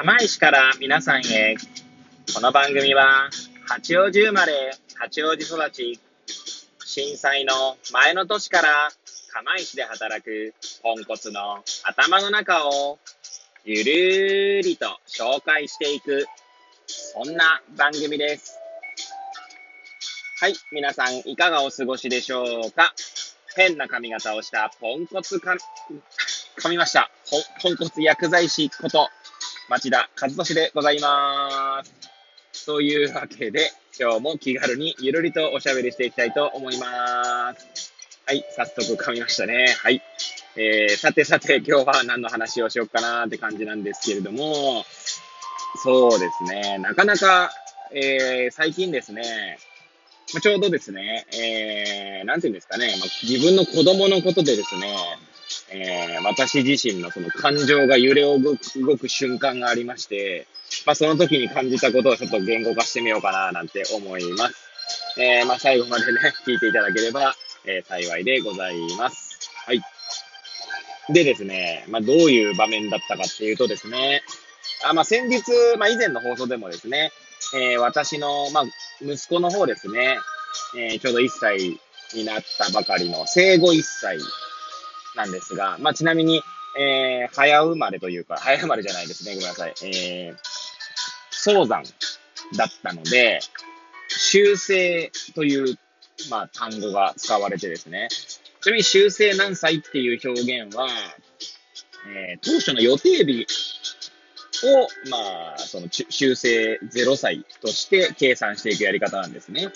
釜石から皆さんへ。この番組は、八王子生まれ、八王子育ち、震災の前の年から釜石で働くポンコツの頭の中をゆるーりと紹介していく、そんな番組です。はい、皆さんいかがお過ごしでしょうか？変な髪型をしたポンコツか、噛みました。ポンコツ薬剤師こと、町田和俊でございます。というわけで、今日も気軽にゆるりとおしゃべりしていきたいと思います。はい、早速噛みましたね。はい。えー、さてさて、今日は何の話をしようかなって感じなんですけれども、そうですね、なかなか、えー、最近ですね、ちょうどですね、えー、なんていうんですかね、まあ、自分の子供のことでですね、えー、私自身のその感情が揺れ動く動く瞬間がありまして、まあ、その時に感じたことをちょっと言語化してみようかななんて思います。えー、まあ、最後までね、聞いていただければ、えー、幸いでございます。はい。でですね、まあ、どういう場面だったかっていうとですね、あまあ、先日、まあ、以前の放送でもですね、え、私の、ま、息子の方ですね、え、ちょうど1歳になったばかりの生後1歳なんですが、まあ、ちなみに、えー、早生まれというか、早生まれじゃないですね、ごめんなさい。えー、早産だったので、修正という、まあ、単語が使われてですね、ちなみに修正何歳っていう表現は、えー、当初の予定日を、まあ、その修正0歳として計算していくやり方なんですね。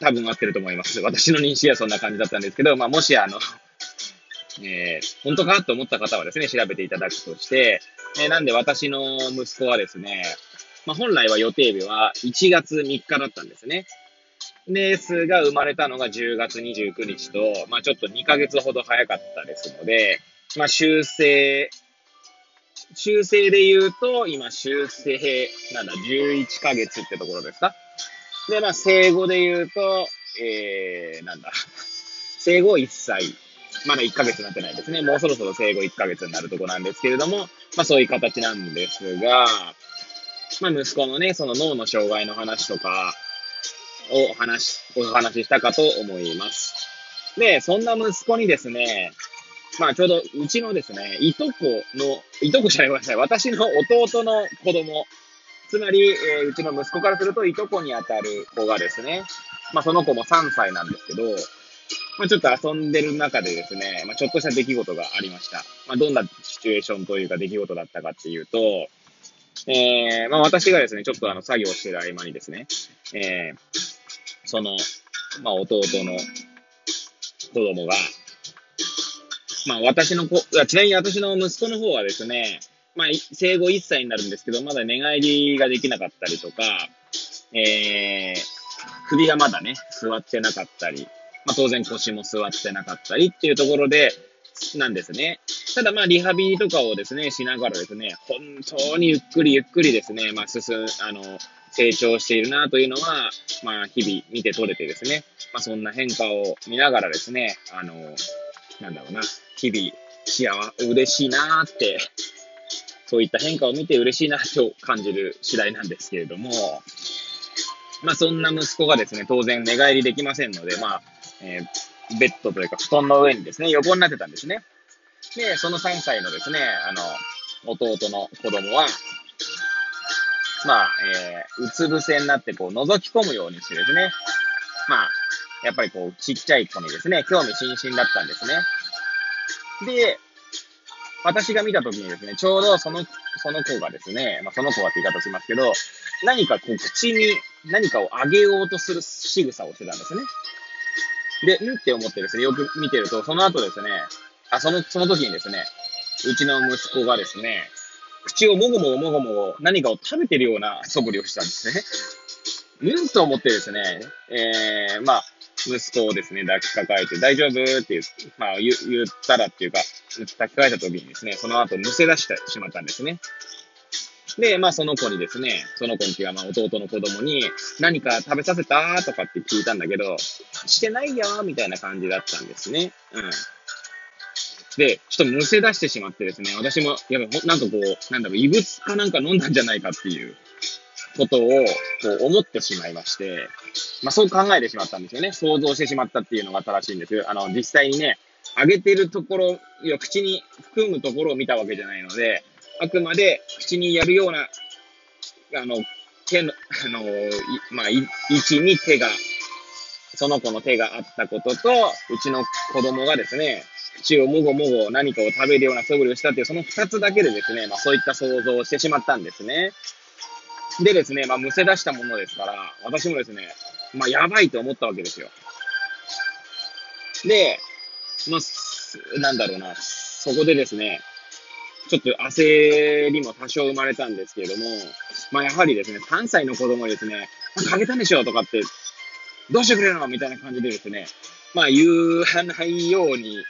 多分合ってると思います。私の認識はそんな感じだったんですけど、まあ、もしあの、えー、本当かと思った方はですね、調べていただくとして、えー、なんで私の息子はですね、まあ、本来は予定日は1月3日だったんですね。ですが、生まれたのが10月29日と、まあ、ちょっと2ヶ月ほど早かったですので、まあ、修正、修正で言うと、今、修正、なんだ、11ヶ月ってところですか。で、まあ、生後で言うと、えー、なんだ、生後1歳まだ1ヶ月になってないですね。もうそろそろ生後1ヶ月になるとこなんですけれども、まあそういう形なんですが、まあ息子のね、その脳の障害の話とかを話、お話ししたかと思います。で、そんな息子にですね、まあちょうどうちのですね、いとこの、いとこじゃないごめんなさい、私の弟の子供、つまり、えー、うちの息子からするといとこにあたる子がですね、まあその子も3歳なんですけど、まあ、ちょっと遊んでる中でですね、まあ、ちょっとした出来事がありました。まあ、どんなシチュエーションというか出来事だったかっていうと、えー、まあ、私がですね、ちょっとあの、作業してる合間にですね、えー、その、まあ、弟の子供が、まあ、私の子、ちなみに私の息子の方はですね、まあ、生後1歳になるんですけど、まだ寝返りができなかったりとか、えー、首がまだね、座ってなかったり、まあ、当然腰も座ってなかったりっていうところで、なんですね。ただまあリハビリとかをですね、しながらですね、本当にゆっくりゆっくりですね、まあ進あの、成長しているなというのは、まあ日々見て取れてですね、まあそんな変化を見ながらですね、あの、なんだろうな、日々幸、嬉しいなって、そういった変化を見て嬉しいなと感じる次第なんですけれども、まあそんな息子がですね、当然寝返りできませんので、まあえー、ベッドというか布団の上にですね、横になってたんですね。で、その3歳のですね、あの、弟の子供は、まあ、えー、うつ伏せになってこう覗き込むようにしてですね、まあ、やっぱりこう、ちっちゃい子にですね、興味津々だったんですね。で、私が見たときにですね、ちょうどその、その子がですね、まあ、その子はって言い方しますけど、何かこう、口に何かをあげようとする仕草をしてたんですね。で、ん？って思ってですね、よく見てると、その後ですね、あ、その、その時にですね、うちの息子がですね、口をもごもごもごもご何かを食べてるような素振りをしたんですね。うん？と思ってですね、えー、まあ、息子をですね、抱きかかえて大丈夫？って言、まあ言ったらっていうか、抱きかえた時にですね、その後むせ出してしまったんですね。で、まあその子にですね、その子にはまあ弟の子供に何か食べさせた？とかって聞いたんだけど、してないよみたいな感じだったんですね。うん。で、ちょっとむせ出してしまってですね、私も、やっぱなんかこう、なんだろう、異物かなんか飲んだんじゃないかっていうことを、こう思ってしまいまして、まあそう考えてしまったんですよね。想像してしまったっていうのが正しいんです。あの、実際にね、揚げてるところ、いや、口に含むところを見たわけじゃないので、あくまで口にやるような、あの、手の、あの、まあ、位置に手が、その子の手があったことと、うちの子供がですね、口をもごもご何かを食べるような素振りをしたっていう、その二つだけでですね、まあそういった想像をしてしまったんですね。でですね、まあむせ出したものですから、私もですね、まあやばいと思ったわけですよ。で、まあ、なんだろうな、そこでですね、ちょっと焦りも多少生まれたんですけれども、まあやはりですね、3歳の子供にですね、なんかあげたんでしょとかって、どうしてくれるのみたいな感じでですね、まあ言わないように、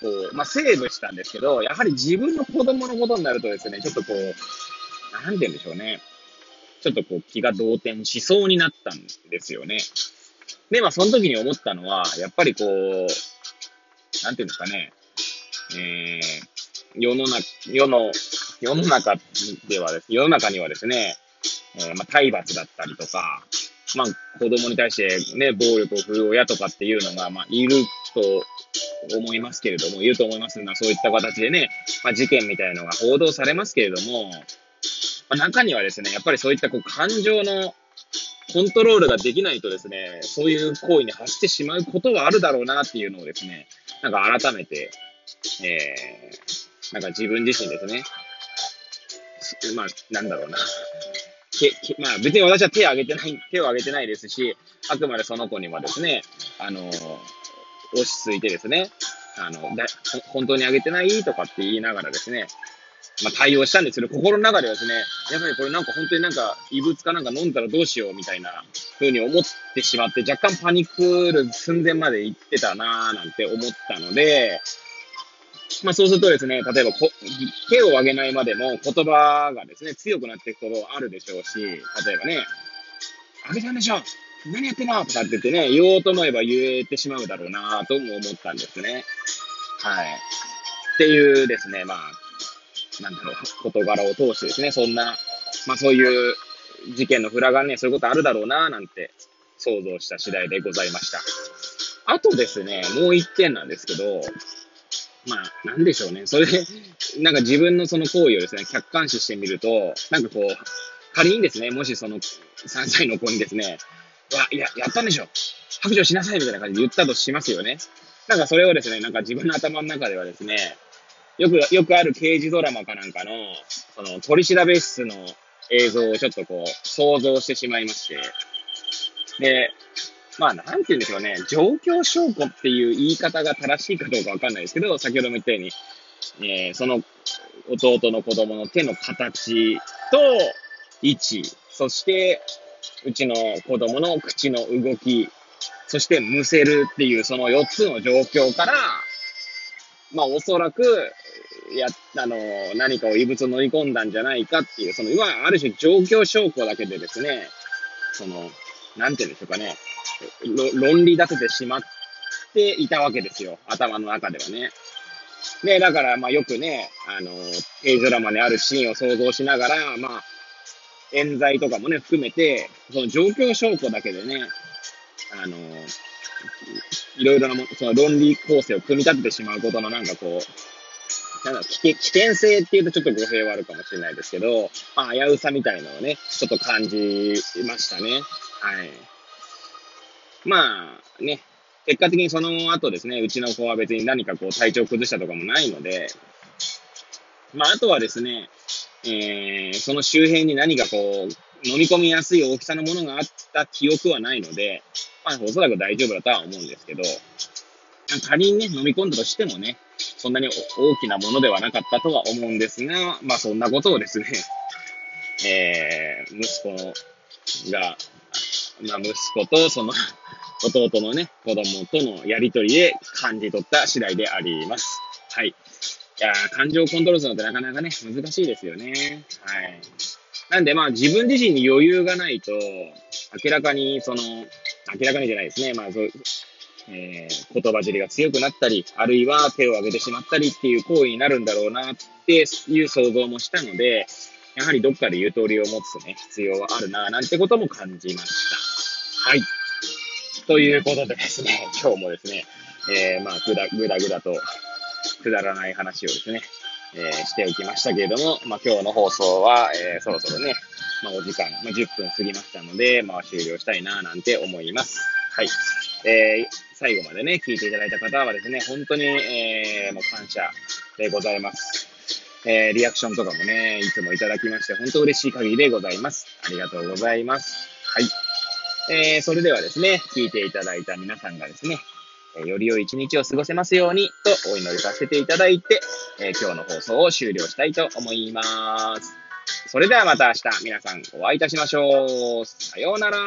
こう、まあセーブしたんですけど、やはり自分の子供のことになるとですね、ちょっとこう、なんて言うんでしょうね。ちょっとこう気が動転しそうになったんですよね。で、まあその時に思ったのは、やっぱりこう、なんていうんですかね、えー、世の中、世の、世の中ではです、世の中にはですね、えー、まあ、体罰だったりとか、まあ、子供に対してね、暴力を振る親とかっていうのが、まあ、いると思いますけれども、いると思いますが、そういった形でね、まあ、事件みたいなのが報道されますけれども、まあ、中にはですね、やっぱりそういったこう感情のコントロールができないとですね、そういう行為に走ってしまうことはあるだろうなっていうのをですね、なんか改めて、えー、なんか自分自身ですね、まあ、なんだろうな。けけまあ、別に私は手を挙げてない、手を挙げてないですし、あくまでその子にはですね、あの、落ち着いてですね、あの、だ本当にあげてないとかって言いながらですね、まあ、対応したんですけど、心の中ではですね、やっぱりこれなんか本当になんか異物かなんか飲んだらどうしようみたいな風に思ってしまって、若干パニックる寸前まで行ってたなーなんて思ったので、まあそうするとですね、例えばこ手を挙げないまでも言葉がですね、強くなっていくことあるでしょうし、例えばね、あげたんでしょ何やってんの？とかって言ってね、言おうと思えば言えてしまうだろうなとも思ったんですね。はい。っていうですね、まあ、なんだろう、事柄を通してですね、そんな、まあそういう事件の裏側ね、そういうことあるだろうな、なんて想像した次第でございました。あとですね、もう一点なんですけど、まあ、なんでしょうね。それで、なんか自分のその行為をですね、客観視してみると、なんかこう、仮にですね、もしその3歳の子にですね、わいや、やったんでしょ白状しなさいみたいな感じで言ったとしますよね。なんかそれをですね、なんか自分の頭の中ではですね、よく、よくある刑事ドラマかなんかの、その、取り調べ室の映像をちょっとこう、想像してしまいまして、で、まあ、なんて言うんでしょうね、状況証拠っていう言い方が正しいかどうかわかんないですけど、先ほども言ったように、えー、その弟の子供の手の形と位置、そして、うちの子供の口の動き、そしてむせるっていうその4つの状況から、まあおそらく、や、あの、何かを異物を乗り込んだんじゃないかっていう、その、いわゆるある種状況証拠だけでですね、その、なんて言うんでしょうかね、論理立ててしまっていたわけですよ。頭の中ではね。で、だから、まあよくね、あの、刑事ドラマにあるシーンを想像しながら、まあ、冤罪とかもね、含めて、その状況証拠だけでね、あの、いろいろなもその論理構成を組み立ててしまうことのなんかこう、なんだ危険性っていうとちょっと語弊はあるかもしれないですけど、まあ、危うさみたいなのをね、ちょっと感じましたね。はい。まあ、ね、結果的にその後ですね、うちの子は別に何かこう体調崩したとかもないので、まあ、あとはですね、えー、その周辺に何かこう、飲み込みやすい大きさのものがあった記憶はないので、まあ、おそらく大丈夫だとは思うんですけど、仮にね、飲み込んだとしてもね、そんなに大きなものではなかったとは思うんですが、まあそんなことをですね、えー、息子が、まあ息子とその弟のね、子供とのやりとりで感じ取った次第であります。はい。いや感情をコントロールするのってなかなかね、難しいですよね。はい。なんでまあ自分自身に余裕がないと、明らかにその、明らかにじゃないですね。まあそう、えー、言葉尻が強くなったり、あるいは手を挙げてしまったりっていう行為になるんだろうなっていう想像もしたので、やはりどっかでゆとりを持つね、必要はあるな、なんてことも感じました。はい。ということでですね、今日もですね、えー、まあ、ぐだぐだぐだと、くだらない話をですね、えー、しておきましたけれども、まあ、今日の放送は、えー、そろそろね、まあ、お時間、まあ、10分過ぎましたので、まあ、終了したいな、なんて思います。はい。えー、最後までね、聞いていただいた方はですね、本当に、えー、もう感謝でございます。えー、リアクションとかもね、いつもいただきまして、本当嬉しい限りでございます。ありがとうございます。はい。えー、それではですね、聞いていただいた皆さんがですね、えより良い一日を過ごせますようにとお祈りさせていただいて、えー、今日の放送を終了したいと思います。それではまた明日皆さんお会いいたしましょう。さようなら。